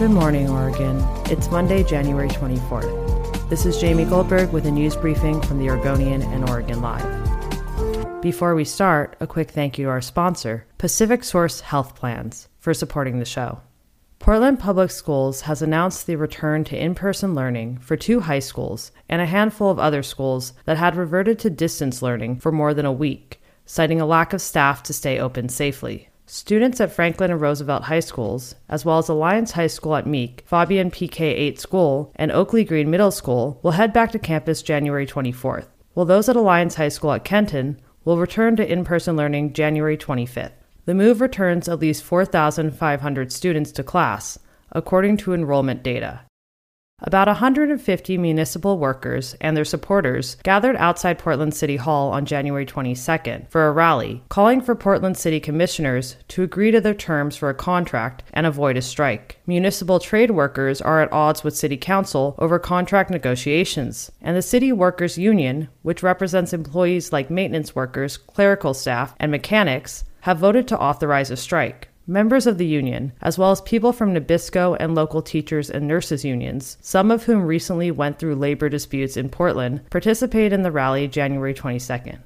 Good morning, Oregon. It's Monday, January 24th. This is Jamie Goldberg with a news briefing from the Oregonian and Oregon Live. Before we start, a quick thank you to our sponsor, PacificSource Health Plans, for supporting the show. Portland Public Schools has announced the return to in person learning for two high schools and a handful of other schools that had reverted to distance learning for more than a week, citing a lack of staff to stay open safely. Students at Franklin and Roosevelt High Schools, as well as Alliance High School at Meek, Faubion PK 8 School, and Ockley Green Middle School, will head back to campus January 24th, while those at Alliance High School at Kenton will return to in person learning January 25th. The move returns at least 4,500 students to class, according to enrollment data. About 150 municipal workers and their supporters gathered outside Portland City Hall on January 22nd for a rally, calling for Portland City commissioners to agree to their terms for a contract and avoid a strike. Municipal trade workers are at odds with City Council over contract negotiations, and the City Workers Union, which represents employees like maintenance workers, clerical staff, and mechanics, have voted to authorize a strike. Members of the union, as well as people from Nabisco and local teachers and nurses unions, some of whom recently went through labor disputes in Portland, participated in the rally January 22nd.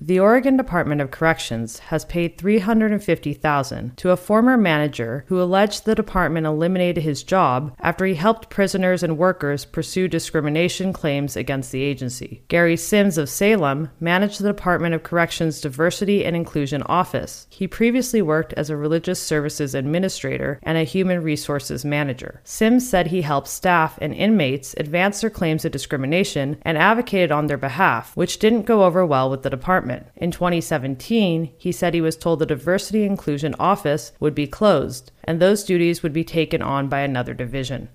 The Oregon Department of Corrections has paid 350,000 to a former manager who alleged the department eliminated his job after he helped prisoners and workers pursue discrimination claims against the agency. Gary Sims of Salem managed the Department of Corrections Diversity and Inclusion Office. He previously worked as a religious services administrator and a human resources manager. Sims said he helped staff and inmates advance their claims of discrimination and advocated on their behalf, which didn't go over well with the department. In 2017, he said he was told the Diversity Inclusion Office would be closed, and those duties would be taken on by another division.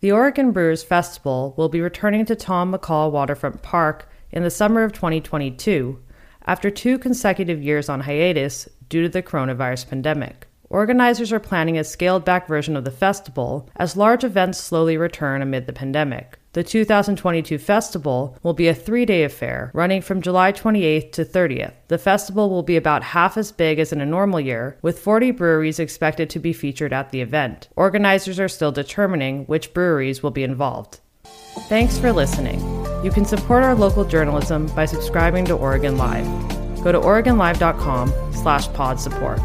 The Oregon Brewers Festival will be returning to Tom McCall Waterfront Park in the summer of 2022 after two consecutive years on hiatus due to the coronavirus pandemic. Organizers are planning a scaled back version of the festival as large events slowly return amid the pandemic. The 2022 festival will be a three day affair running from July 28th to 30th. The festival will be about half as big as in a normal year, with 40 breweries expected to be featured at the event. Organizers are still determining which breweries will be involved. Thanks for listening. You can support our local journalism by subscribing to Oregon Live. Go to OregonLive.com slash pod support.